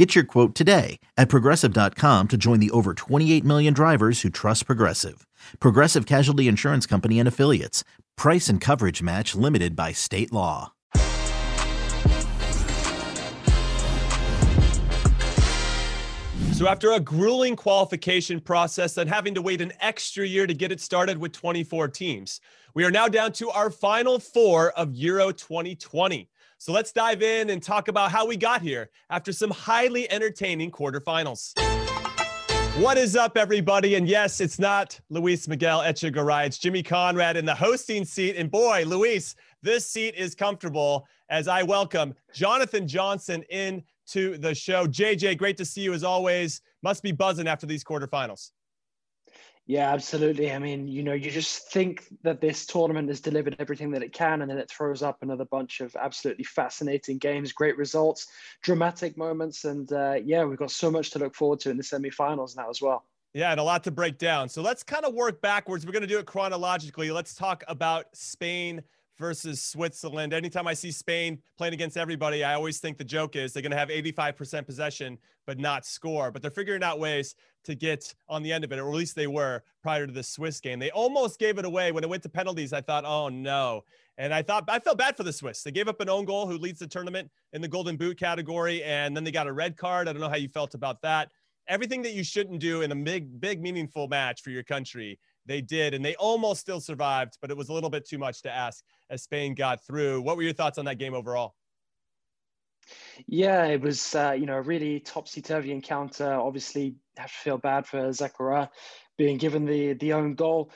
Get your quote today at progressive.com to join the over 28 million drivers who trust Progressive. Progressive Casualty Insurance Company and Affiliates. Price and coverage match limited by state law. So, after a grueling qualification process and having to wait an extra year to get it started with 24 teams, we are now down to our final four of Euro 2020. So, let's dive in and talk about how we got here after some highly entertaining quarterfinals. What is up, everybody? And yes, it's not Luis Miguel Echegaray. It's Jimmy Conrad in the hosting seat. And boy, Luis, this seat is comfortable as I welcome Jonathan Johnson in to the show. JJ, great to see you as always. Must be buzzing after these quarterfinals. Yeah, absolutely. I mean, you know, you just think that this tournament has delivered everything that it can, and then it throws up another bunch of absolutely fascinating games, great results, dramatic moments, and uh, yeah, we've got so much to look forward to in the semifinals now as well. Yeah, and a lot to break down. So let's kind of work backwards. We're going to do it chronologically. Let's talk about Spain versus Switzerland. Anytime I see Spain playing against everybody, I always think the joke is they're going to have 85% possession but not score. But they're figuring out ways to get on the end of it, or at least they were prior to the Swiss game. They almost gave it away when it went to penalties. I thought, oh no. And I thought I felt bad for the Swiss. They gave up an own goal who leads the tournament in the golden boot category, and then they got a red card. I don't know how you felt about that. Everything that you shouldn't do in a big, big, meaningful match for your country, they did, and they almost still survived, but it was a little bit too much to ask as Spain got through. What were your thoughts on that game overall? Yeah, it was uh, you know a really topsy turvy encounter. Obviously, have to feel bad for Zakaria being given the the own goal.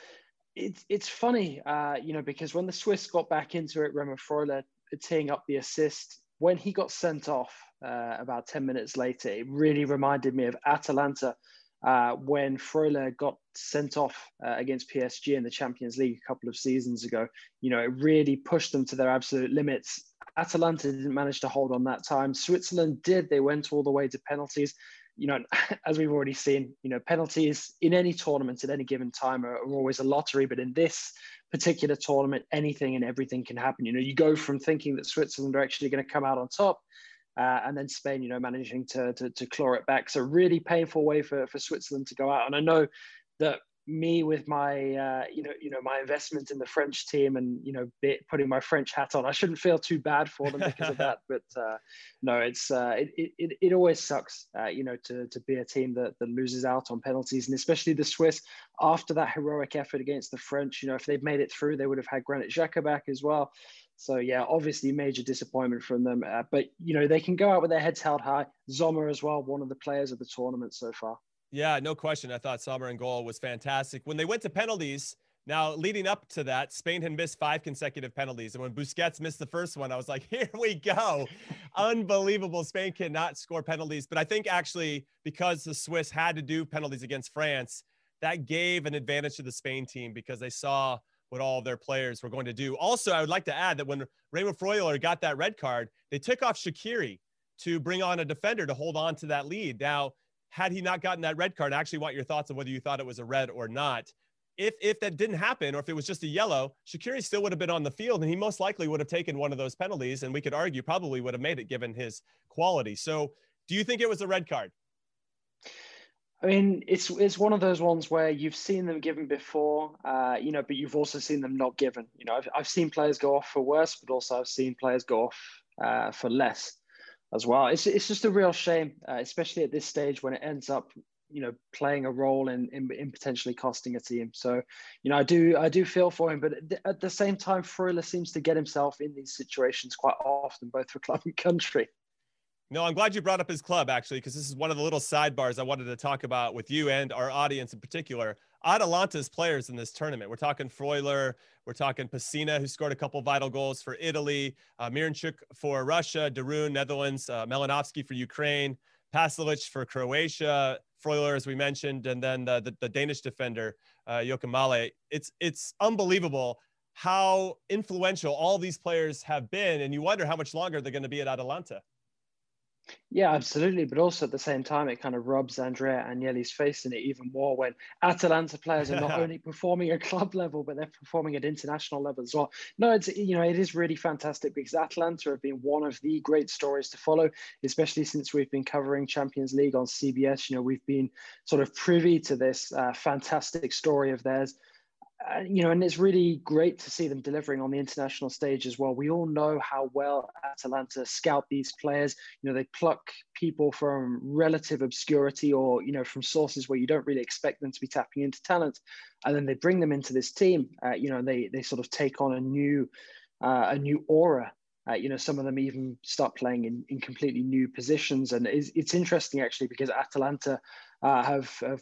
It's it's funny, uh, you know, because when the Swiss got back into it, Remo Freuler teeing up the assist when he got sent off uh, about ten minutes later. It really reminded me of Atalanta uh, when Freuler got sent off uh, against PSG in the Champions League a couple of seasons ago. You know, it really pushed them to their absolute limits. Atalanta didn't manage to hold on that time. Switzerland did. They went all the way to penalties. You know, as we've already seen, you know, penalties in any tournament at any given time are, are always a lottery. But in this particular tournament, anything and everything can happen. You know, you go from thinking that Switzerland are actually going to come out on top uh, and then Spain, you know, managing to, to, to claw it back. So really painful way for, for Switzerland to go out. And I know that me with my uh, you know you know my investment in the French team and you know putting my French hat on, I shouldn't feel too bad for them because of that. But uh, no, it's uh, it, it it always sucks, uh, you know, to to be a team that that loses out on penalties, and especially the Swiss after that heroic effort against the French. You know, if they'd made it through, they would have had Granit Xhaka back as well. So yeah, obviously major disappointment from them. Uh, but you know they can go out with their heads held high. Sommer as well, one of the players of the tournament so far. Yeah, no question. I thought Sommer in goal was fantastic. When they went to penalties, now leading up to that, Spain had missed five consecutive penalties, and when Busquets missed the first one, I was like, "Here we go, unbelievable!" Spain cannot score penalties, but I think actually because the Swiss had to do penalties against France, that gave an advantage to the Spain team because they saw what all of their players were going to do. Also, I would like to add that when Remo Freuler got that red card, they took off Shaqiri to bring on a defender to hold on to that lead. Now, had he not gotten that red card, I actually want your thoughts on whether you thought it was a red or not. If if that didn't happen, or if it was just a yellow, Shaqiri still would have been on the field, and he most likely would have taken one of those penalties, and we could argue probably would have made it given his quality. So, do you think it was a red card? I mean, it's it's one of those ones where you've seen them given before, uh, you know, but you've also seen them not given. You know, I've, I've seen players go off for worse, but also I've seen players go off uh, for less as well. It's it's just a real shame, uh, especially at this stage when it ends up, you know, playing a role in, in, in potentially costing a team. So, you know, I do I do feel for him, but at the same time, Freuler seems to get himself in these situations quite often, both for club and country. No, I'm glad you brought up his club actually, because this is one of the little sidebars I wanted to talk about with you and our audience in particular. Atalanta's players in this tournament. We're talking Freuler, we're talking Pessina, who scored a couple vital goals for Italy, uh, for Russia, de Roon, Netherlands, uh, for Ukraine, Pasalic for Croatia, Freuler, as we mentioned, and then the, the, the Danish defender, uh, Joachim Mæhle. It's, it's unbelievable how influential all these players have been, and you wonder how much longer they're going to be at Atalanta. Yeah, absolutely. But also at the same time, it kind of rubs Andrea Agnelli's face in it even more when Atalanta players are not only performing at club level, but they're performing at international level as well. No, it's you know it is really fantastic because Atalanta have been one of the great stories to follow, especially since we've been covering Champions League on CBS. You know, we've been sort of privy to this uh, fantastic story of theirs you know, and it's really great to see them delivering on the international stage as well. We all know how well Atalanta scout these players. You know, they pluck people from relative obscurity or, you know, from sources where you don't really expect them to be tapping into talent. And then they bring them into this team, uh, you know, they, they sort of take on a new, uh, a new aura. Uh, you know, some of them even start playing in, in completely new positions. And it's, it's interesting actually because Atalanta uh, have, have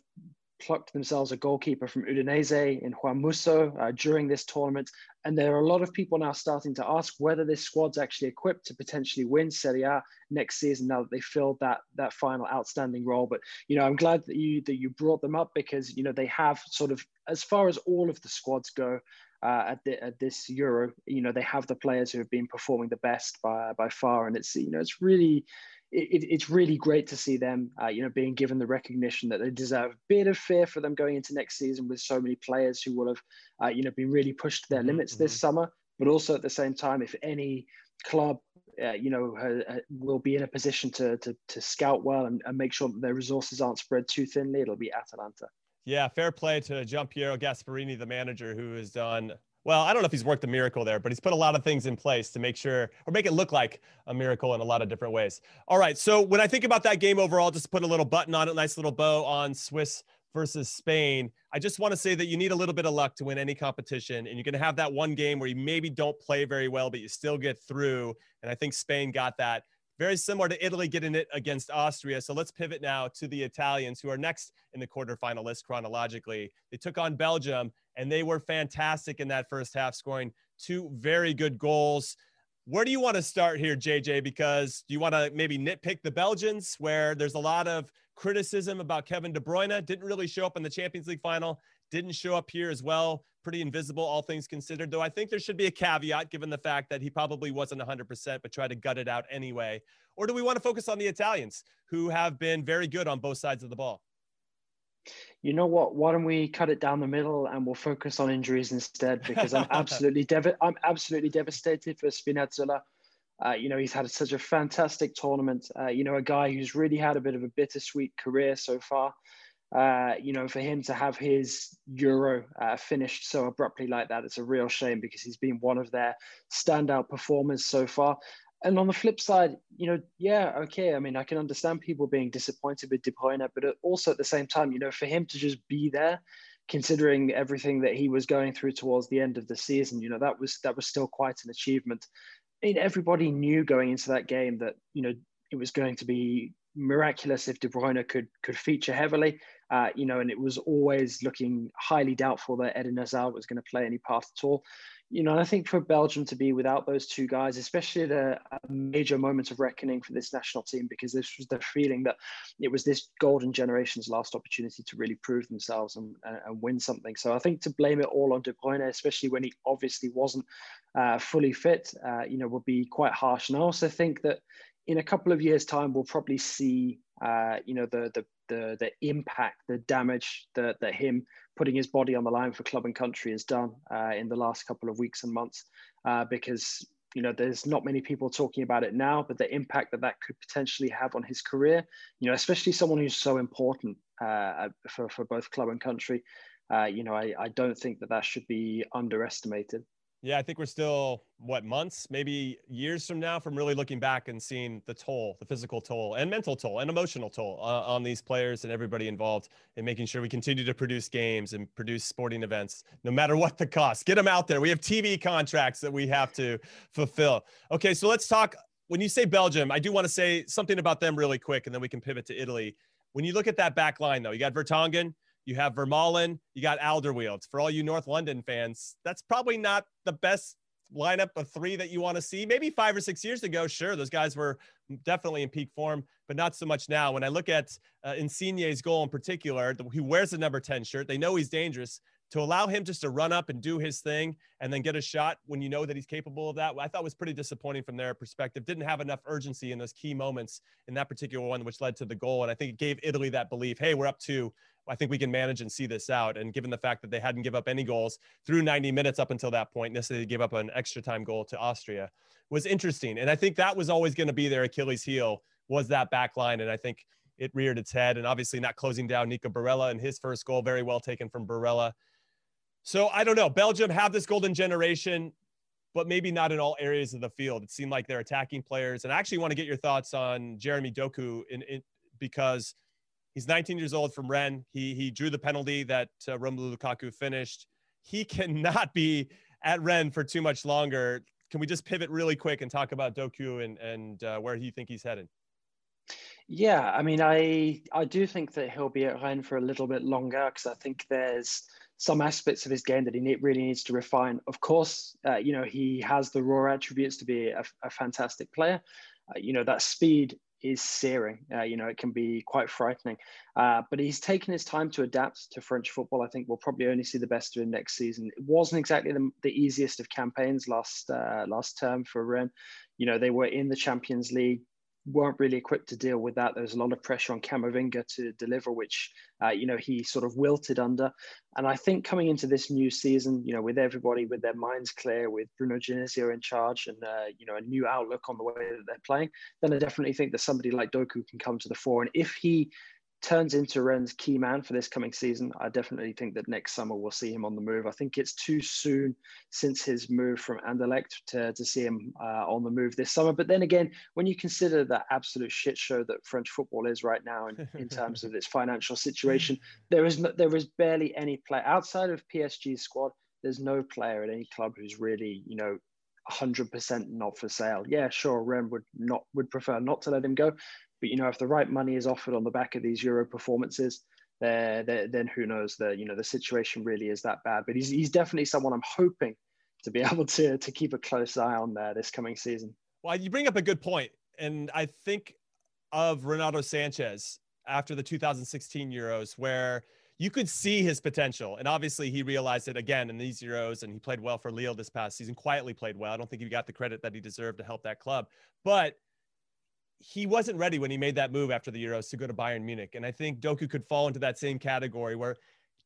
plucked themselves a goalkeeper from Udinese in Juan Musso uh, during this tournament. And there are a lot of people now starting to ask whether this squad's actually equipped to potentially win Serie A next season now that they filled that that final outstanding role. But you know, I'm glad that you that you brought them up because you know they have sort of as far as all of the squads go. Uh, at, the, at this Euro, you know they have the players who have been performing the best by by far, and it's you know it's really it, it's really great to see them, uh, you know, being given the recognition that they deserve. A bit of fear for them going into next season with so many players who will have, uh, you know, been really pushed to their mm-hmm, limits mm-hmm. this summer. But also at the same time, if any club, uh, you know, will be in a position to to, to scout well and, and make sure that their resources aren't spread too thinly, it'll be Atalanta. Yeah, fair play to Giampiero Gasperini, the manager, who has done well, I don't know if he's worked a miracle there, but he's put a lot of things in place to make sure or make it look like a miracle in a lot of different ways. All right. So when I think about that game overall, just put a little button on it, nice little bow on Swiss versus Spain. I just want to say that you need a little bit of luck to win any competition. And you're going to have that one game where you maybe don't play very well, but you still get through. And I think Spain got that very similar to Italy getting it against Austria. So let's pivot now to the Italians, who are next in the quarterfinal list chronologically. They took on Belgium, and they were fantastic in that first half, scoring two very good goals. Where do you want to start here, JJ? Because do you want to maybe nitpick the Belgians, where there's a lot of criticism about Kevin De Bruyne? Didn't really show up in the Champions League final, didn't show up here as well. Pretty invisible, all things considered. Though I think there should be a caveat given the fact that he probably wasn't 100%, but tried to gut it out anyway. Or do we want to focus on the Italians, who have been very good on both sides of the ball? You know what? Why don't we cut it down the middle and we'll focus on injuries instead? Because I'm absolutely dev- I'm absolutely devastated for Spinazzola. Uh, you know, he's had such a fantastic tournament. Uh, you know, a guy who's really had a bit of a bittersweet career so far. Uh, you know, for him to have his Euro uh, finished so abruptly like that, it's a real shame because he's been one of their standout performers so far and on the flip side, you know, yeah, okay. I mean, I can understand people being disappointed with De Bruyne, but also at the same time, you know, for him to just be there, considering everything that he was going through towards the end of the season, you know, that was that was still quite an achievement. I mean, everybody knew going into that game that you know it was going to be miraculous if De Bruyne could could feature heavily, uh, you know, and it was always looking highly doubtful that Eden Hazard was going to play any part at all you know, I think for Belgium to be without those two guys, especially at a, a, major moment of reckoning for this national team, because this was the feeling that it was this golden generation's last opportunity to really prove themselves and, and, and win something. So I think to blame it all on De Bruyne, especially when he obviously wasn't uh, fully fit, uh, you know, would be quite harsh. And I also think that in a couple of years' time, we'll probably see, uh, you know, the the the the impact, the damage that that him putting his body on the line for club and country has done uh, in the last couple of weeks and months, uh, because you know there's not many people talking about it now, but the impact that that could potentially have on his career, you know, especially someone who's so important uh, for for both club and country, uh, you know, I I don't think that that should be underestimated. Yeah, I think we're still what months, maybe years from now, from really looking back and seeing the toll, the physical toll, and mental toll, and emotional toll uh, on these players and everybody involved in making sure we continue to produce games and produce sporting events, no matter what the cost. Get them out there. We have TV contracts that we have to fulfill. Okay, so let's talk. When you say Belgium, I do want to say something about them really quick, and then we can pivot to Italy. When you look at that back line, though, you got Vertonghen, you have Vermaelen, you got Alderweireld. For all you North London fans, that's probably not the best lineup of three that you want to see. Maybe five or six years ago, sure, those guys were definitely in peak form, but not so much now. When I look at uh, Insigne's goal in particular, he wears the number 10 shirt. They know he's dangerous. to allow him just to run up and do his thing and then get a shot when you know that he's capable of that, I thought was pretty disappointing from their perspective. Didn't have enough urgency in those key moments in that particular one, which led to the goal. And I think it gave Italy that belief hey, we're up to, I think we can manage and see this out. And given the fact that they hadn't give up any goals through 90 minutes up until that point, necessarily gave up an extra time goal to Austria, was interesting. And I think that was always going to be their Achilles heel was that back line. And I think it reared its head. And obviously not closing down Nico Barella and his first goal, very well taken from Barella. So I don't know. Belgium have this golden generation, but maybe not in all areas of the field. It seemed like they're attacking players. And I actually want to get your thoughts on Jeremy Doku in, in because he's 19 years old from Rennes. He he drew the penalty that uh, Romelu Lukaku finished. He cannot be at Rennes for too much longer. Can we just pivot really quick and talk about Doku and and uh, where you think he's headed? Yeah, I mean, I I do think that he'll be at Rennes for a little bit longer because I think there's some aspects of his game that he need, really needs to refine. Of course, uh, you know, he has the raw attributes to be a, a fantastic player. Uh, you know, that speed is searing. Uh, you know, it can be quite frightening. Uh, but he's taken his time to adapt to French football. I think we'll probably only see the best of him next season. It wasn't exactly the, the easiest of campaigns last uh, last term for Rennes. You know, they were in the Champions League weren't really equipped to deal with that. There was a lot of pressure on Camavinga to deliver, which uh, you know he sort of wilted under. And I think coming into this new season, you know, with everybody with their minds clear, with Bruno Genesio in charge, and uh, you know a new outlook on the way that they're playing, then I definitely think that somebody like Doku can come to the fore. And if he turns into Rennes' key man for this coming season, I definitely think that next summer we'll see him on the move. I think it's too soon since his move from Anderlecht to, to see him uh, on the move this summer. But then again, when you consider the absolute shit show that French football is right now in, in terms of its financial situation, there is no, there is barely any player outside of PSG's squad. There's no player at any club who's really, you know, 100% not for sale. Yeah, sure, Ren would not would prefer not to let him go, but you know, if the right money is offered on the back of these Euro performances, then who knows? The you know the situation really is that bad. But he's he's definitely someone I'm hoping to be able to to keep a close eye on there this coming season. Well, you bring up a good point, and I think of Renato Sanches after the 2016 Euros, where you could see his potential. And obviously, he realized it again in these Euros, and he played well for Lille this past season, quietly played well. I don't think he got the credit that he deserved to help that club. But he wasn't ready when he made that move after the Euros to go to Bayern Munich. And I think Doku could fall into that same category where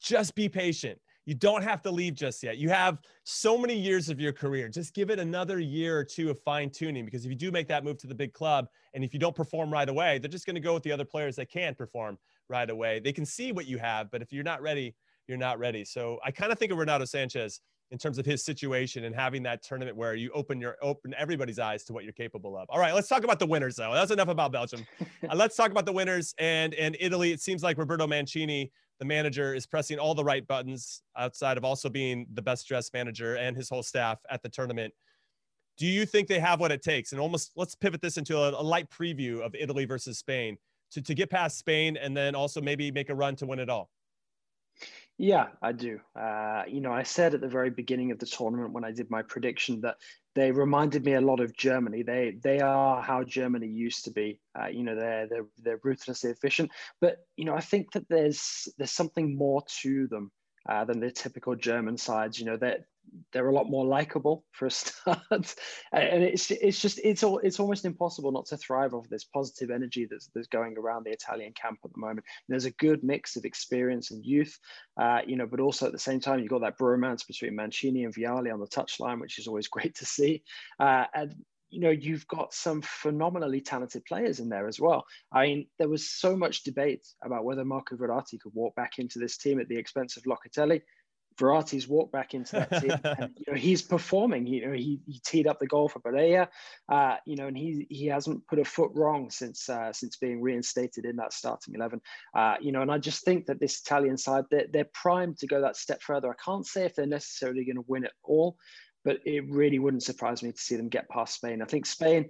just be patient. You don't have to leave just yet. You have so many years of your career. Just give it another year or two of fine tuning because if you do make that move to the big club and if you don't perform right away, they're just going to go with the other players that can perform right away. They can see what you have, but if you're not ready, you're not ready. So I kind of think of Renato Sanches in terms of his situation and having that tournament where you open your open everybody's eyes to what you're capable of. All right, let's talk about the winners though. That's enough about Belgium. uh, let's talk about the winners and and Italy. It seems like Roberto Mancini, the manager, is pressing all the right buttons outside of also being the best dressed manager and his whole staff at the tournament. Do you think they have what it takes? And almost let's pivot this into a, a light preview of Italy versus Spain to, to get past Spain and then also maybe make a run to win it all. Yeah, I do. Uh, you know, I said at the very beginning of the tournament when I did my prediction that they reminded me a lot of Germany. They they are how Germany used to be. Uh, you know, they're they're they're ruthlessly efficient. But you know, I think that there's there's something more to them uh, than the typical German sides. You know, that they're a lot more likable for a start, and it's it's just it's all it's almost impossible not to thrive off this positive energy that's that's going around the Italian camp at the moment. And there's a good mix of experience and youth, uh, you know, but also at the same time you've got that bromance between Mancini and Vialli on the touchline, which is always great to see, uh, and you know, you've got some phenomenally talented players in there as well. I mean, there was so much debate about whether Marco Verratti could walk back into this team at the expense of Locatelli. Verratti's walked back into that team. and, you know, he's performing. You know, he, he teed up the goal for Barella. Uh, you know, and he he hasn't put a foot wrong since uh, since being reinstated in that starting eleven. Uh, you know, and I just think that this Italian side they're, they're primed to go that step further. I can't say if they're necessarily going to win it all, but it really wouldn't surprise me to see them get past Spain. I think Spain.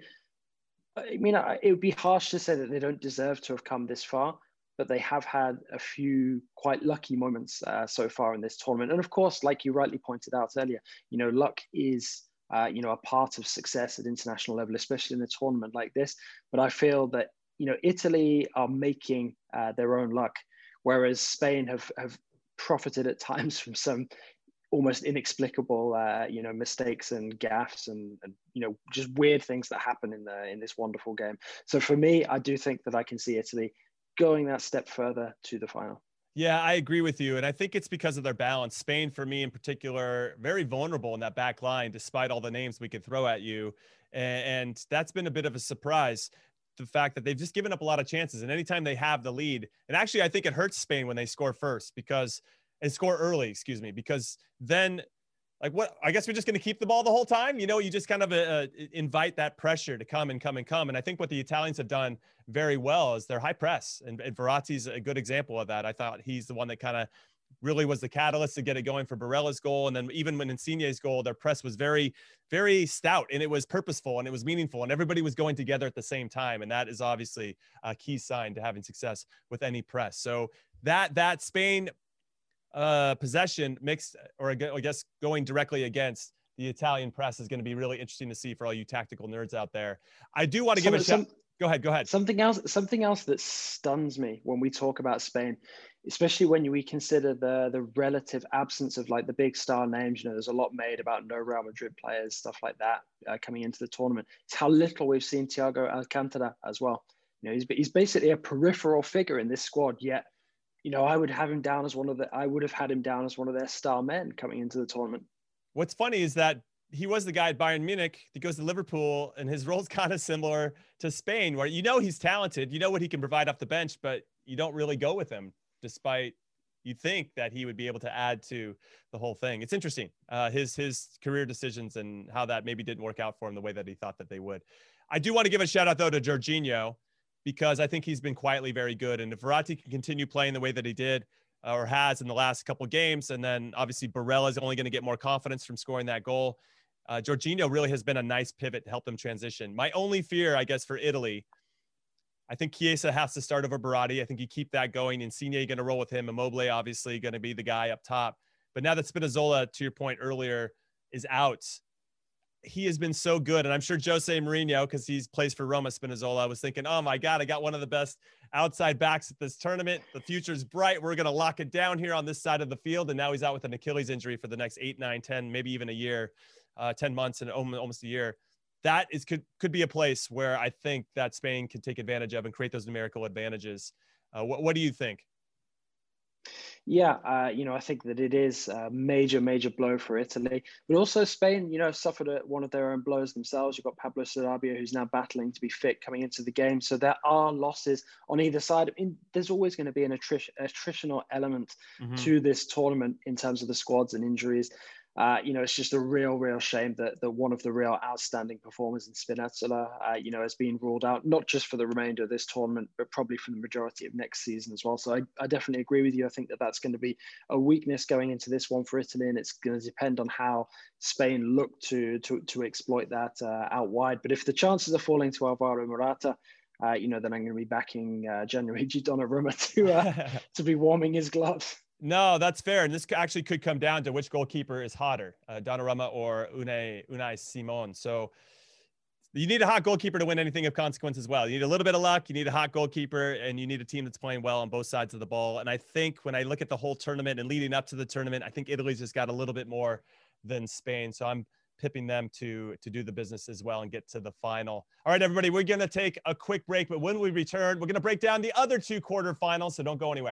I mean, it would be harsh to say that they don't deserve to have come this far but they have had a few quite lucky moments uh, so far in this tournament. And of course, like you rightly pointed out earlier, you know, luck is uh, you know a part of success at international level, especially in a tournament like this. But I feel that you know Italy are making uh, their own luck, whereas Spain have have profited at times from some almost inexplicable, uh, you know, mistakes and gaffes and, and, you know just weird things that happen in the in this wonderful game. So for me, I do think that I can see Italy going that step further to the final. Yeah, I agree with you. And I think it's because of their balance. Spain, for me in particular, very vulnerable in that back line, despite all the names we could throw at you. And that's been a bit of a surprise. The fact that they've just given up a lot of chances. And anytime they have the lead, and actually, I think it hurts Spain when they score first because, and score early, excuse me, because then like what i guess we're just going to keep the ball the whole time you know you just kind of uh, uh, invite that pressure to come and come and come and i think what the italians have done very well is their high press and, and Verratti's a good example of that i thought he's the one that kind of really was the catalyst to get it going for Barella's goal. And then even when Insigne's goal, their press was very, very stout and it was purposeful and it was meaningful and everybody was going together at the same time. And that is obviously a key sign to having success with any press. So that, that Spain uh, possession mixed or I guess going directly against the Italian press is going to be really interesting to see for all you tactical nerds out there. I do want to give a shout. Go ahead. Go ahead. Something else. Something else that stuns me when we talk about Spain especially when we consider the the relative absence of like the big star names. You know, there's a lot made about no Real Madrid players, stuff like that, uh, coming into the tournament. It's how little we've seen Thiago Alcantara as well. You know, he's he's basically a peripheral figure in this squad. Yet, you know, I would have him down as one of the. I would have had him down as one of their star men coming into the tournament. What's funny is that he was the guy at Bayern Munich. He goes to Liverpool, and his role's kind of similar to Spain, where you know he's talented, you know what he can provide off the bench, but you don't really go with him despite you think that he would be able to add to the whole thing. It's interesting, uh, his his career decisions and how that maybe didn't work out for him the way that he thought that they would. I do want to give a shout out though to Jorginho because I think he's been quietly very good, and if Verratti can continue playing the way that he did uh, or has in the last couple games, and then obviously Barella is only going to get more confidence from scoring that goal. Uh, Jorginho really has been a nice pivot to help them transition. My only fear, I guess, for Italy I think Chiesa has to start over Berardi. I think you keep that going. Insigne going to roll with him. Immobile obviously going to be the guy up top. But now that Spinazzola, to your point earlier, is out, he has been so good. And I'm sure Jose Mourinho, because he's plays for Roma, Spinazzola, was thinking, oh my God, I got one of the best outside backs at this tournament. The future's bright. We're going to lock it down here on this side of the field. And now he's out with an Achilles injury for the next eight, nine, 10, maybe even a year, uh, 10 months and almost a year that is could could be a place where I think that Spain can take advantage of and create those numerical advantages. Uh, what, what do you think? Yeah, uh, you know, I think that it is a major, major blow for Italy, but also Spain. You know, suffered a, one of their own blows themselves. You've got Pablo Sarabia, who's now battling to be fit coming into the game. So there are losses on either side. I mean, there's always going to be an attrition, attritional element mm-hmm. to this tournament in terms of the squads and injuries. Uh, you know, it's just a real, real shame that, that one of the real outstanding performers in Spinazzola, uh, you know, has been ruled out, not just for the remainder of this tournament, but probably for the majority of next season as well. So I, I definitely agree with you. I think that that's going to be a weakness going into this one for Italy, and it's going to depend on how Spain look to to, to exploit that uh, out wide. But if the chances are falling to Alvaro Morata, uh, you know, then I'm going to be backing uh, Gianluigi Donnarumma to uh, to be warming his gloves. No, that's fair. And this actually could come down to which goalkeeper is hotter, uh, Donnarumma or Unai, Unai Simon. So you need a hot goalkeeper to win anything of consequence as well. You need a little bit of luck. You need a hot goalkeeper, and you need a team that's playing well on both sides of the ball. And I think when I look at the whole tournament and leading up to the tournament, I think Italy's just got a little bit more than Spain. So I'm pipping them to to do the business as well and get to the final. All right, everybody, we're going to take a quick break, but when we return, we're going to break down the other two quarterfinals. So don't go anywhere.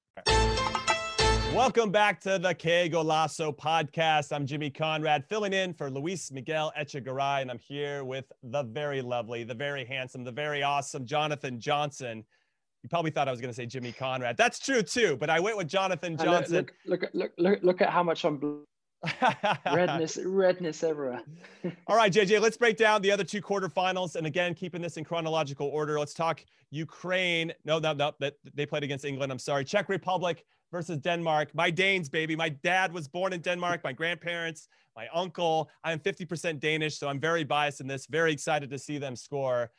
Welcome back to the Que Golazo podcast. I'm Jimmy Conrad, filling in for Luis Miguel Echegaray, and I'm here with the very lovely, the very handsome, the very awesome Jonathan Johnson. You probably thought I was going to say Jimmy Conrad. That's true too, but I went with Jonathan Johnson. Look, look, look, look, look at how much I'm redness, redness everywhere. All right, JJ, let's break down the other two quarterfinals. And again, keeping this in chronological order, let's talk Ukraine. No, no, no, that they played against England. I'm sorry. Czech Republic versus Denmark. My Danes, baby. My dad was born in Denmark. My grandparents, my uncle. I am 50% Danish, so I'm very biased in this. Very excited to see them score.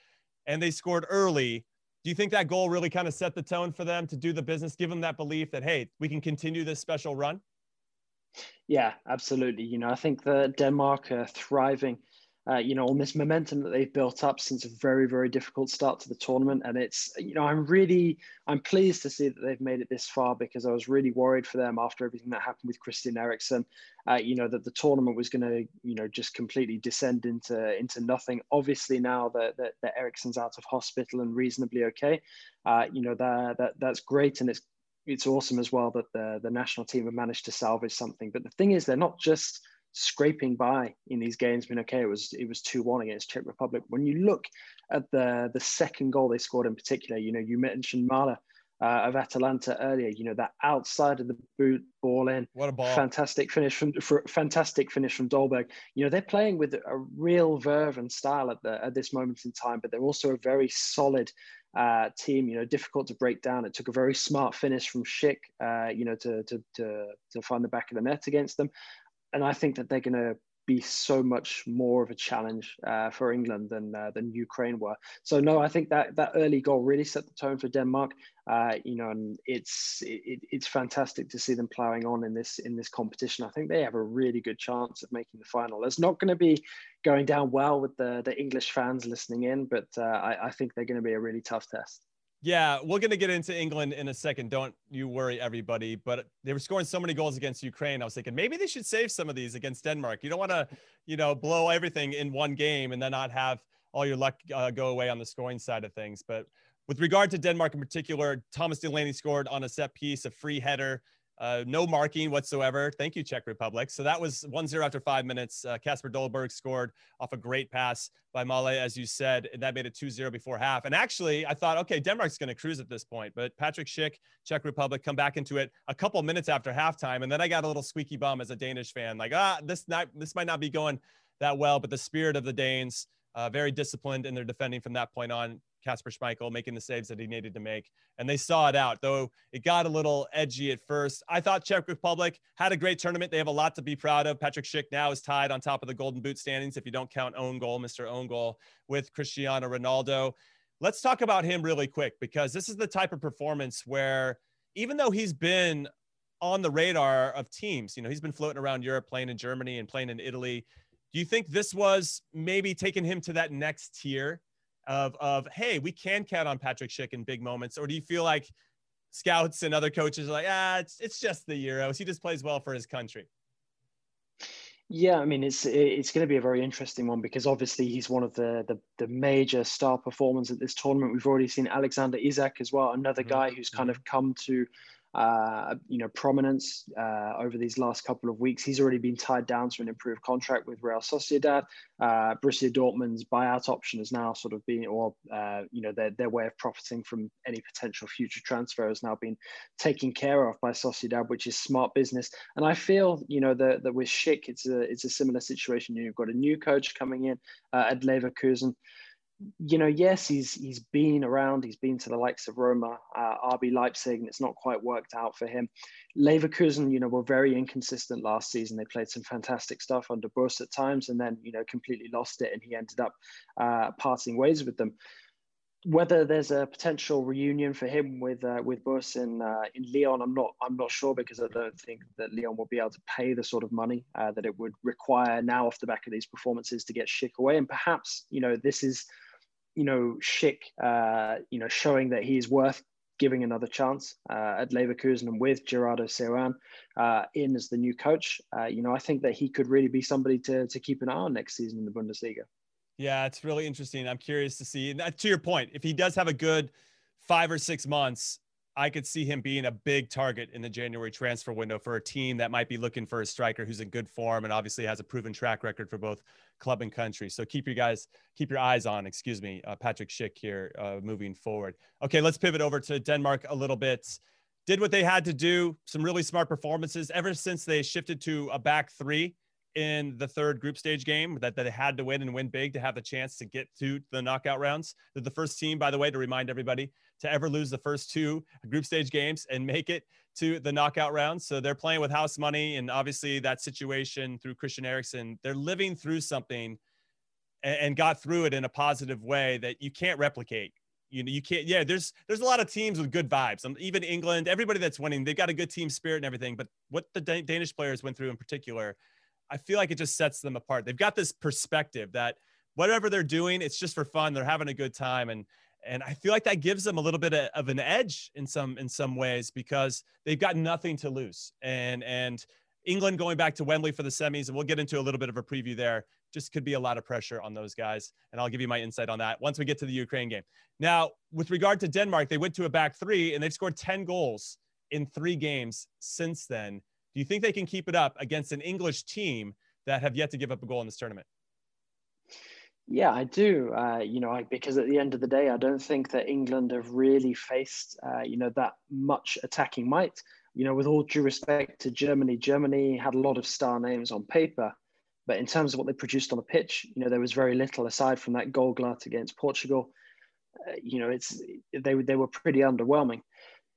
And they scored early. Do you think that goal really kind of set the tone for them to do the business, give them that belief that, hey, we can continue this special run? Yeah, absolutely. You know, I think that Denmark are thriving, uh, you know, on this momentum that they've built up since a very, very difficult start to the tournament. And it's, you know, I'm really, I'm pleased to see that they've made it this far because I was really worried for them after everything that happened with Christian Eriksen. Uh, you know, that the tournament was going to, you know, just completely descend into into nothing. Obviously, now that that, that Eriksen's out of hospital and reasonably okay, uh, you know, that that that's great, and it's it's awesome as well that the, the national team have managed to salvage something. But the thing is, they're not just scraping by in these games. I mean, okay, it was it was two one against Czech Republic. When you look at the the second goal they scored in particular, you know, you mentioned Mæhle. Uh, of Atalanta earlier, you know that outside of the boot ball in, what a ball! Fantastic finish from for, fantastic finish from Dolberg. You know they're playing with a real verve and style at the at this moment in time, but they're also a very solid uh, team, you know, difficult to break down. It took a very smart finish from Schick, uh, you know, to, to, to, to find the back of the net against them. And I think that they're going to be so much more of a challenge uh, for England than uh, than Ukraine were. So no, I think that that early goal really set the tone for Denmark. Uh, you know, and it's it, it's fantastic to see them ploughing on in this in this competition. I think they have a really good chance of making the final. It's not going to be going down well with the the English fans listening in, but uh, I, I think they're going to be a really tough test. Yeah, we're going to get into England in a second. Don't you worry, everybody. But they were scoring so many goals against Ukraine. I was thinking maybe they should save some of these against Denmark. You don't want to, you know, blow everything in one game and then not have all your luck uh, go away on the scoring side of things. But with regard to Denmark in particular, Thomas Delaney scored on a set piece, a free header. Uh, no marking whatsoever. Thank you, Czech Republic. So that was 1 0 after five minutes. Kasper uh, Dolberg scored off a great pass by Mæhle, as you said, and that made it 2 0 before half. And actually, I thought, okay, Denmark's going to cruise at this point. But Patrick Schick, Czech Republic, come back into it a couple minutes after halftime. And then I got a little squeaky bum as a Danish fan, like, ah, this, not, this might not be going that well. But the spirit of the Danes, uh, very disciplined in their defending from that point on. Kasper Schmeichel making the saves that he needed to make. And they saw it out, though it got a little edgy at first. I thought Czech Republic had a great tournament. They have a lot to be proud of. Patrick Schick now is tied on top of the Golden Boot standings, if you don't count own goal, Mr. Own Goal, with Cristiano Ronaldo. Let's talk about him really quick because this is the type of performance where, even though he's been on the radar of teams, you know, he's been floating around Europe, playing in Germany and playing in Italy. Do you think this was maybe taking him to that next tier of of hey, we can count on Patrick Schick in big moments, or do you feel like scouts and other coaches are like, ah, it's it's just the Euros. He just plays well for his country. Yeah, I mean it's it's going to be a very interesting one because obviously he's one of the the, the major star performers at this tournament. We've already seen Alexander Isak as well, another mm-hmm. guy who's kind of come to uh, you know, prominence uh, over these last couple of weeks. He's already been tied down to an improved contract with Real Sociedad. Uh, Borussia Dortmund's buyout option is now sort of being, or uh, you know, their their way of profiting from any potential future transfer has now been taken care of by Sociedad, which is smart business. And I feel, you know, that that with Schick, it's a it's a similar situation. You've got a new coach coming in uh, at Leverkusen you know, yes, he's he's been around. He's been to the likes of Roma, uh, RB Leipzig, and it's not quite worked out for him. Leverkusen, you know, were very inconsistent last season. They played some fantastic stuff under Bosz at times, and then you know completely lost it, and he ended up uh, parting ways with them. Whether there's a potential reunion for him with uh, with Bosz in uh, in Lyon, I'm not I'm not sure because I don't think that Lyon will be able to pay the sort of money uh, that it would require now off the back of these performances to get Schick away. And perhaps you know this is you know, Schick, uh, you know, showing that he's worth giving another chance uh, at Leverkusen and with Gerardo Seoane uh, in as the new coach. Uh, you know, I think that he could really be somebody to, to keep an eye on next season in the Bundesliga. Yeah, it's really interesting. I'm curious to see. And to your point, if he does have a good five or six months, I could see him being a big target in the January transfer window for a team that might be looking for a striker who's in good form and obviously has a proven track record for both club and country. So keep your guys, keep your eyes on, excuse me, uh, Patrick Schick here uh, moving forward. Okay, let's pivot over to Denmark a little bit. Did what they had to do, some really smart performances ever since they shifted to a back three in the third group stage game that, that they had to win and win big to have the chance to get to the knockout rounds. They're the first team, by the way, to remind everybody to ever lose the first two group stage games and make it to the knockout rounds. So they're playing with house money. And obviously, that situation through Christian Eriksen, they're living through something and, and got through it in a positive way that you can't replicate you know you can't yeah there's there's a lot of teams with good vibes um, even england everybody that's winning they've got a good team spirit and everything but what the danish players went through in particular I feel like it just sets them apart. They've got this perspective that whatever they're doing, it's just for fun. They're having a good time, and and I feel like that gives them a little bit of an edge in some in some ways because they've got nothing to lose. And and England going back to Wembley for the semis, and we'll get into a little bit of a preview there. Just could be a lot of pressure on those guys, and I'll give you my insight on that once we get to the Ukraine game. Now, with regard to Denmark, they went to a back three, and they've scored ten goals in three games since then. Do you think they can keep it up against an English team that have yet to give up a goal in this tournament? Yeah, I do. Uh, you know, because at the end of the day, I don't think that England have really faced, uh, you know, that much attacking might. You know, with all due respect to Germany, Germany had a lot of star names on paper, but in terms of what they produced on the pitch, you know, there was very little aside from that goal glut against Portugal. Uh, you know, it's they they were pretty underwhelming.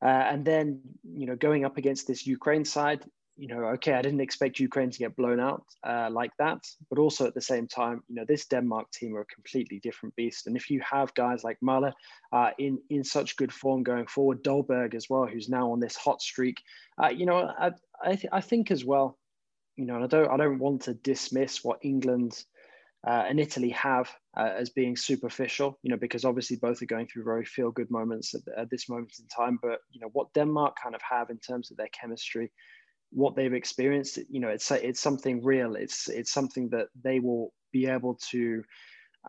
Uh, and then, you know, going up against this Ukraine side, you know, okay, I didn't expect Ukraine to get blown out uh, like that, but also at the same time, you know, this Denmark team are a completely different beast. And if you have guys like Müller uh, in in such good form going forward, Dolberg as well, who's now on this hot streak, uh, you know, I I, th- I, think as well, you know, I don't I don't want to dismiss what England. Uh, and Italy have uh, as being superficial, you know, because obviously both are going through very feel good moments at, at this moment in time. But you know what Denmark kind of have in terms of their chemistry, what they've experienced you know it's it's something real. It's it's something that they will be able to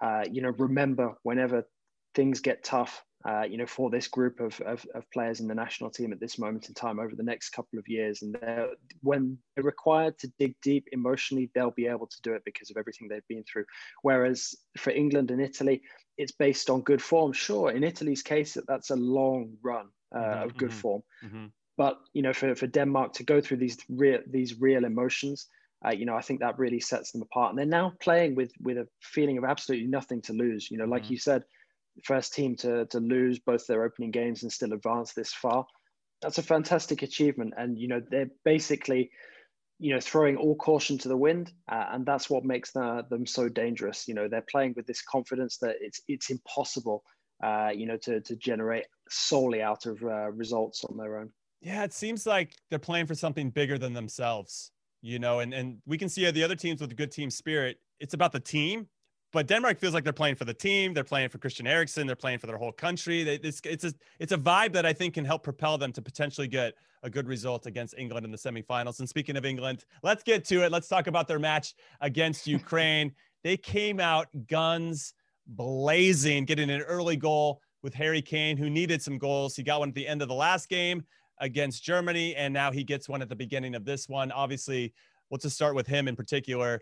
uh, you know remember whenever things get tough uh, you know for this group of, of, of, players in the national team at this moment in time over the next couple of years. And they're, when they're required to dig deep emotionally they'll be able to do it because of everything they've been through. Whereas for england and italy it's based on good form. Sure in italy's case that's a long run uh, mm-hmm, of good mm-hmm, form. Mm-hmm. But you know, for, for Denmark to go through these real these real emotions, uh, you know, I think that really sets them apart. And they're now playing with with a feeling of absolutely nothing to lose. You know, like mm-hmm. you said, first team to to lose both their opening games and still advance this far. That's a fantastic achievement. And you know, they're basically you know throwing all caution to the wind uh, and that's what makes the, them so dangerous you know they're playing with this confidence that it's it's impossible uh, you know to to generate solely out of uh, results on their own yeah, it seems like they're playing for something bigger than themselves, you know, and, and we can see the other teams with a good team spirit. It's about the team, but Denmark feels like they're playing for the team. They're playing for Christian Eriksen. They're playing for their whole country. They, it's, it's a it's a vibe that I think can help propel them to potentially get a good result against England in the semifinals. And speaking of England, let's get to it. Let's talk about their match against Ukraine. they came out guns blazing, getting an early goal with Harry Kane, who needed some goals. He got one at the end of the last game against Germany, and now he gets one at the beginning of this one. Obviously, let's just start with him in particular.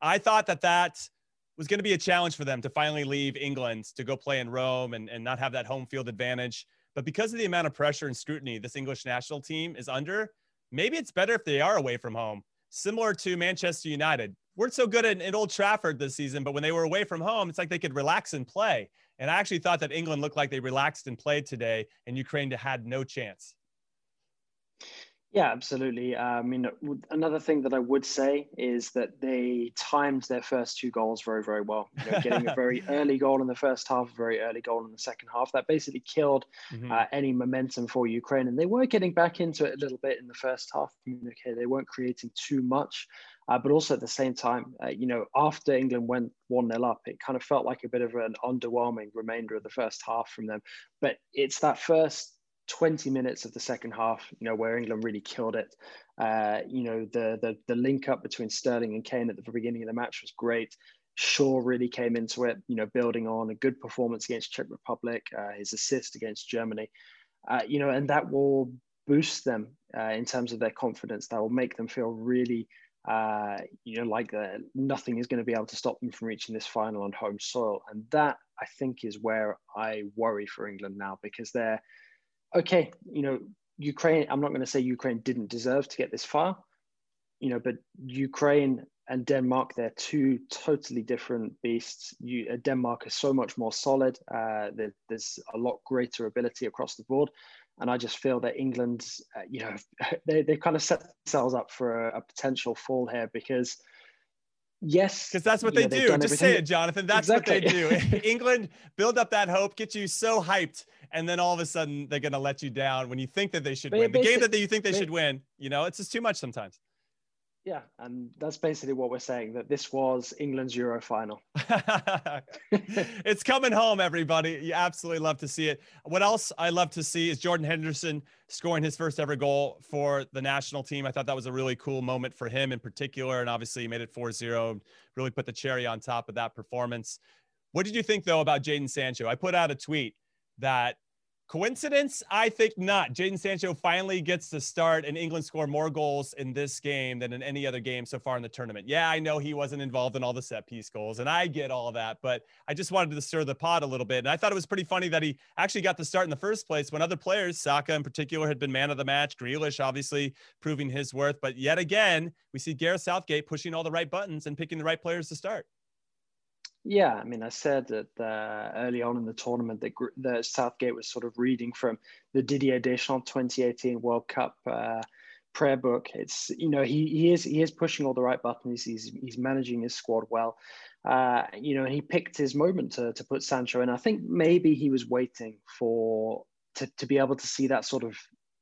I thought that that was going to be a challenge for them to finally leave England to go play in Rome and, and not have that home field advantage. But because of the amount of pressure and scrutiny this English national team is under, maybe it's better if they are away from home. Similar to Manchester United. Weren't so good at, at Old Trafford this season, but when they were away from home, it's like they could relax and play. And I actually thought that England looked like they relaxed and played today, and Ukraine had no chance. Yeah, absolutely. Uh, I mean, another thing that I would say is that they timed their first two goals very, very well. You know, getting a very early goal in the first half, a very early goal in the second half. That basically killed mm-hmm. uh, any momentum for Ukraine. And they were getting back into it a little bit in the first half. I mean, okay, they weren't creating too much. Uh, but also at the same time, uh, you know, after England went 1 0 up, it kind of felt like a bit of an underwhelming remainder of the first half from them. But it's that first 20 minutes of the second half, you know, where England really killed it. Uh, you know, the, the the link up between Sterling and Kane at the beginning of the match was great. Shaw really came into it, you know, building on a good performance against Czech Republic, uh, his assist against Germany. uh, you know, and that will boost them uh, in terms of their confidence. That will make them feel really, uh, you know, like nothing is going to be able to stop them from reaching this final on home soil. And that I think is where I worry for England now because they're okay. You know, Ukraine. I'm not going to say Ukraine didn't deserve to get this far, you know, but Ukraine and Denmark, they're two totally different beasts. You, uh, Denmark is so much more solid. Uh, there, there's a lot greater ability across the board. And I just feel that England, uh, you know, they, they kind of set themselves up for a, a potential fall here because, yes. Because that's what they know, do. Just everything. say it, Jonathan. That's exactly. what they do. England build up that hope, get you so hyped. And then all of a sudden, they're going to let you down when you think that they should but win. The game that you think they should win, you know, it's just too much sometimes. Yeah, and that's basically what we're saying that this was England's Euro final. it's coming home, everybody. You absolutely love to see it. What else I love to see is Jordan Henderson scoring his first ever goal for the national team. I thought that was a really cool moment for him in particular. And obviously, he made it 4 0, really put the cherry on top of that performance. What did you think, though, about Jadon Sancho? I put out a tweet that Coincidence? I think not. Jadon Sancho finally gets to start, and England score more goals in this game than in any other game so far in the tournament. Yeah, I know he wasn't involved in all the set piece goals, and I get all that, but I just wanted to stir the pot a little bit. And I thought it was pretty funny that he actually got the start in the first place when other players, Saka in particular, had been man of the match. Grealish obviously proving his worth, but yet again, we see Gareth Southgate pushing all the right buttons and picking the right players to start. Yeah, I mean, I said that uh, early on in the tournament that, that Southgate was sort of reading from the Didier Deschamps 2018 World Cup uh, prayer book. It's you know he he is he is pushing all the right buttons. He's he's managing his squad well. Uh, you know, and he picked his moment to to put Sancho in. I think maybe he was waiting for to to be able to see that sort of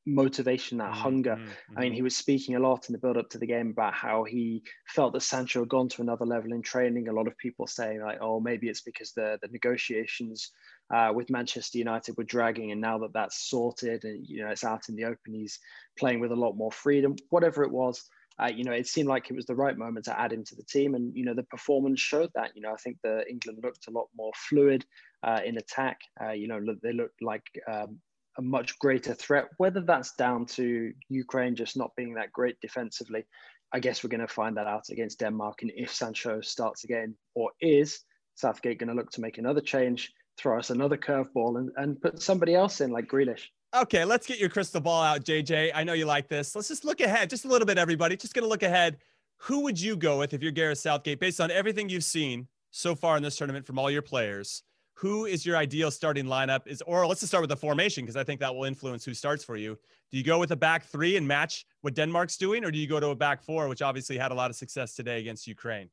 motivation, that mm-hmm. hunger. Mm-hmm. I mean, he was speaking a lot in the build up to the game about how he felt that Sancho had gone to another level in training. A lot of people saying like, oh, maybe it's because the the negotiations uh, with Manchester United were dragging, and now that that's sorted and you know it's out in the open, he's playing with a lot more freedom. Whatever it was. Uh, you know, it seemed like it was the right moment to add him to the team, and you know the performance showed that. You know, I think the England looked a lot more fluid uh, in attack. Uh, you know, they looked like um, a much greater threat. Whether that's down to Ukraine just not being that great defensively, I guess we're going to find that out against Denmark. And if Sancho starts again, or is Southgate going to look to make another change, throw us another curveball, and, and put somebody else in like Grealish? Okay, let's get your crystal ball out, JJ. I know you like this. Let's just look ahead, just a little bit, everybody. Just going to look ahead. Who would you go with if you're Gareth Southgate, based on everything you've seen so far in this tournament from all your players? Who is your ideal starting lineup? Is or let's just start with the formation because I think that will influence who starts for you. Do you go with a back three and match what Denmark's doing, or do you go to a back four, which obviously had a lot of success today against Ukraine?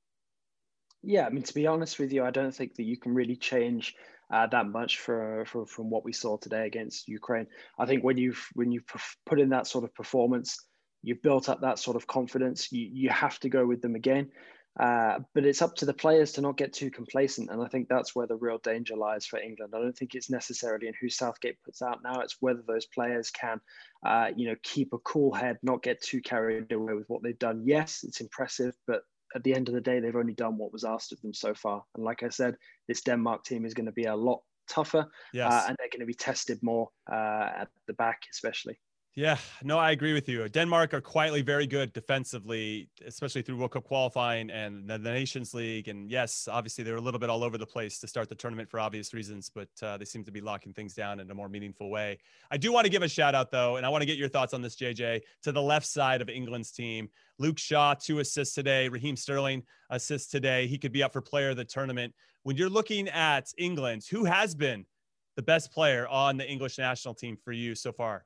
Yeah, I mean to be honest with you, I don't think that you can really change uh, that much for, for, from what we saw today against Ukraine. I think when you've when you put in that sort of performance, you've built up that sort of confidence. You you have to go with them again. Uh, but it's up to the players to not get too complacent. And I think that's where the real danger lies for England. I don't think it's necessarily in who Southgate puts out now. It's whether those players can, uh, you know, keep a cool head, not get too carried away with what they've done. Yes, it's impressive, but at the end of the day, they've only done what was asked of them so far. And like I said, this Denmark team is going to be a lot tougher, uh, yes. uh, and they're going to be tested more uh, at the back, especially. Yeah, no, I agree with you. Denmark are quietly very good defensively, especially through World Cup qualifying and the Nations League. And yes, obviously they're a little bit all over the place to start the tournament for obvious reasons, but uh, they seem to be locking things down in a more meaningful way. I do want to give a shout out though, and I want to get your thoughts on this, JJ, to the left side of England's team. Luke Shaw, two assists today. Raheem Sterling, assists today. He could be up for player of the tournament. When you're looking at England, who has been the best player on the English national team for you so far?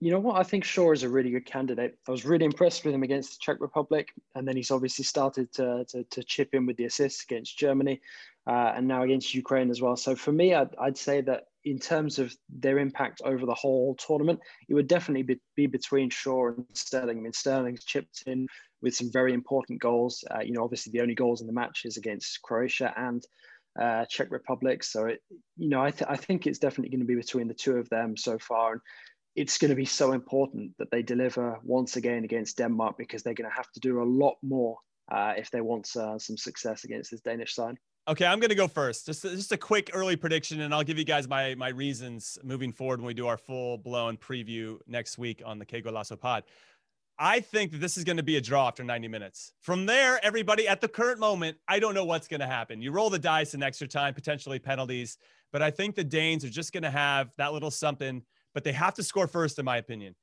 You know what? I think Shaw is a really good candidate. I was really impressed with him against the Czech Republic, and then he's obviously started to, to, to chip in with the assists against Germany, uh, and now against Ukraine as well. So for me, I'd, I'd, say that in terms of their impact over the whole tournament, it would definitely be, be between Shaw and Sterling. I mean, Sterling's chipped in with some very important goals. Uh, you know, obviously the only goals in the match is against Croatia and uh, Czech Republic. So, it, you know, I, th- I think it's definitely going to be between the two of them so far. And it's going to be so important that they deliver once again against Denmark because they're going to have to do a lot more uh, if they want uh, some success against this Danish side. Okay, I'm going to go first. Just just a quick early prediction, and I'll give you guys my my reasons moving forward when we do our full blown preview next week on the Que Golazo Pod. I think that this is going to be a draw after 90 minutes. From there, everybody at the current moment, I don't know what's going to happen. You roll the dice in extra time, potentially penalties, but I think the Danes are just going to have that little something, but they have to score first, in my opinion.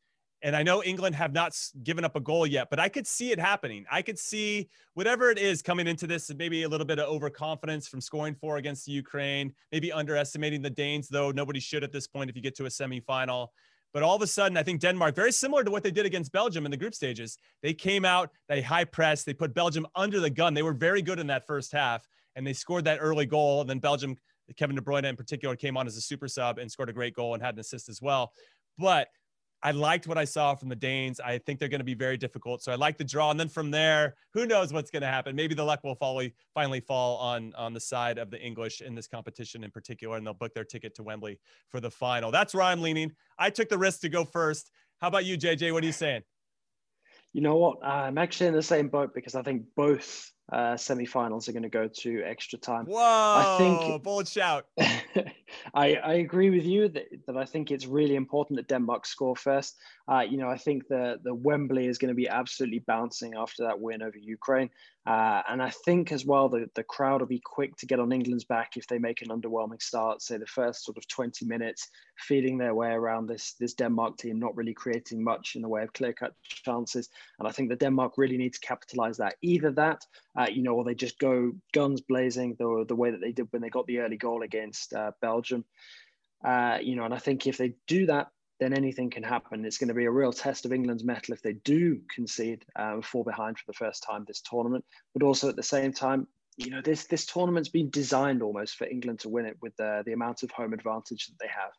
And I know England have not given up a goal yet, but I could see it happening. I could see whatever it is coming into this, maybe a little bit of overconfidence from scoring four against the Ukraine, maybe underestimating the Danes, though nobody should at this point if you get to a semifinal. But all of a sudden, I think Denmark, very similar to what they did against Belgium in the group stages, they came out, they high pressed, they put Belgium under the gun. They were very good in that first half, and they scored that early goal. And then Belgium, Kevin De Bruyne in particular, came on as a super sub and scored a great goal and had an assist as well. But I liked what I saw from the Danes. I think they're going to be very difficult. So I like the draw. And then from there, who knows what's going to happen? Maybe the luck will finally, fall on, on the side of the English in this competition in particular, and they'll book their ticket to Wembley for the final. That's where I'm leaning. I took the risk to go first. How about you, JJ? What are you saying? You know what? I'm actually in the same boat because I think both uh, semi-finals are going to go to extra time. Whoa! I think bold shout. I, I agree with you that, that I think it's really important that Denmark score first. Uh, you know, I think the the Wembley is going to be absolutely bouncing after that win over Ukraine, uh, and I think as well the the crowd will be quick to get on England's back if they make an underwhelming start. Say the first sort of 20 minutes, feeding their way around this this Denmark team, not really creating much in the way of clear cut chances. And I think that Denmark really need to capitalize that. Either that uh, you know, or they just go guns blazing the, the way that they did when they got the early goal against uh, Belgium. Uh, you know, and I think if they do that, then anything can happen. It's going to be a real test of England's mettle if they do concede um, fall behind for the first time this tournament. But also at the same time, you know, this this tournament's been designed almost for England to win it with the the amount of home advantage that they have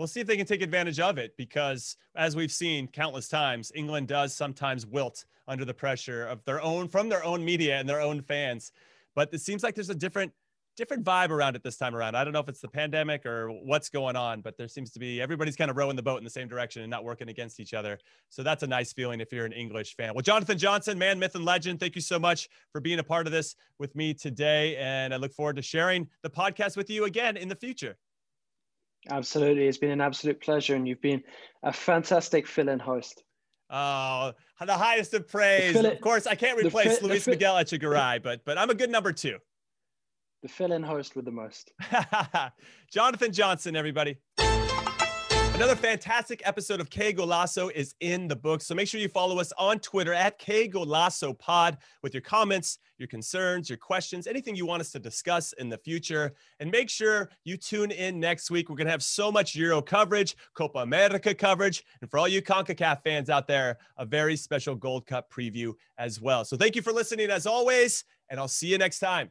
we'll see if they can take advantage of it because as we've seen countless times england does sometimes wilt under the pressure of their own from their own media and their own fans. But it seems like there's a different different vibe around it this time around. I don't know if it's the pandemic or what's going on but there seems to be everybody's kind of rowing the boat in the same direction and not working against each other. So that's a nice feeling if you're an english fan. Well jonathan johnson man myth and legend thank you so much for being a part of this with me today. And i look forward to sharing the podcast with you again in the future Absolutely. It's been an absolute pleasure, and you've been a fantastic fill in host. Oh, the highest of praise. Of course, I can't replace fi- Luis Miguel Echegaray, but but I'm a good number two. The fill in host with the most. Jonathan Johnson, everybody. Another fantastic episode of Que Golazo is in the book. So make sure you follow us on Twitter at Que Golazo Pod with your comments, your concerns, your questions, anything you want us to discuss in the future. And make sure you tune in next week. We're going to have so much Euro coverage, Copa America coverage, and for all you CONCACAF fans out there, a very special Gold Cup preview as well. So thank you for listening as always, and I'll see you next time.